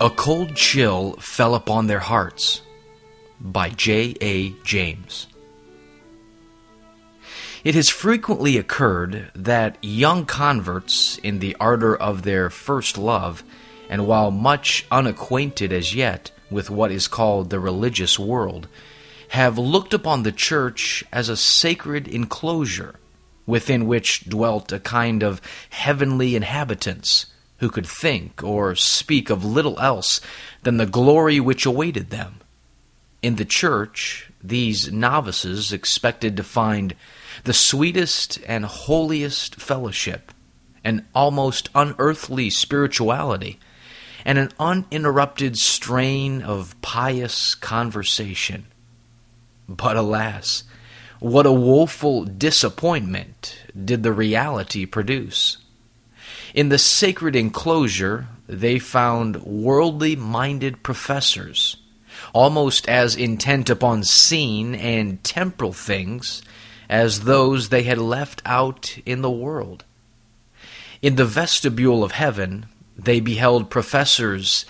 A Cold Chill Fell Upon Their Hearts by J. A. James. It has frequently occurred that young converts, in the ardor of their first love, and while much unacquainted as yet with what is called the religious world, have looked upon the church as a sacred enclosure within which dwelt a kind of heavenly inhabitants who could think or speak of little else than the glory which awaited them. In the church, these novices expected to find the sweetest and holiest fellowship, an almost unearthly spirituality, and an uninterrupted strain of pious conversation. But alas, what a woeful disappointment did the reality produce! In the sacred enclosure, they found worldly minded professors, almost as intent upon seen and temporal things as those they had left out in the world. In the vestibule of heaven, they beheld professors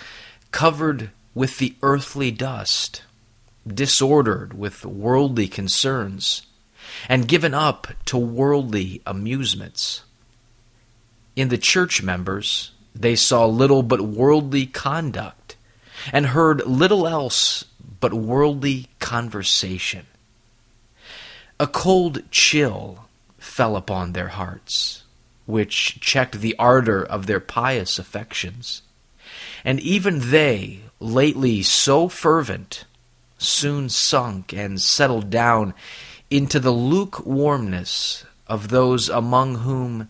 covered with the earthly dust disordered with worldly concerns, and given up to worldly amusements. In the church members, they saw little but worldly conduct, and heard little else but worldly conversation. A cold chill fell upon their hearts, which checked the ardor of their pious affections. And even they, lately so fervent, soon sunk and settled down into the lukewarmness of those among whom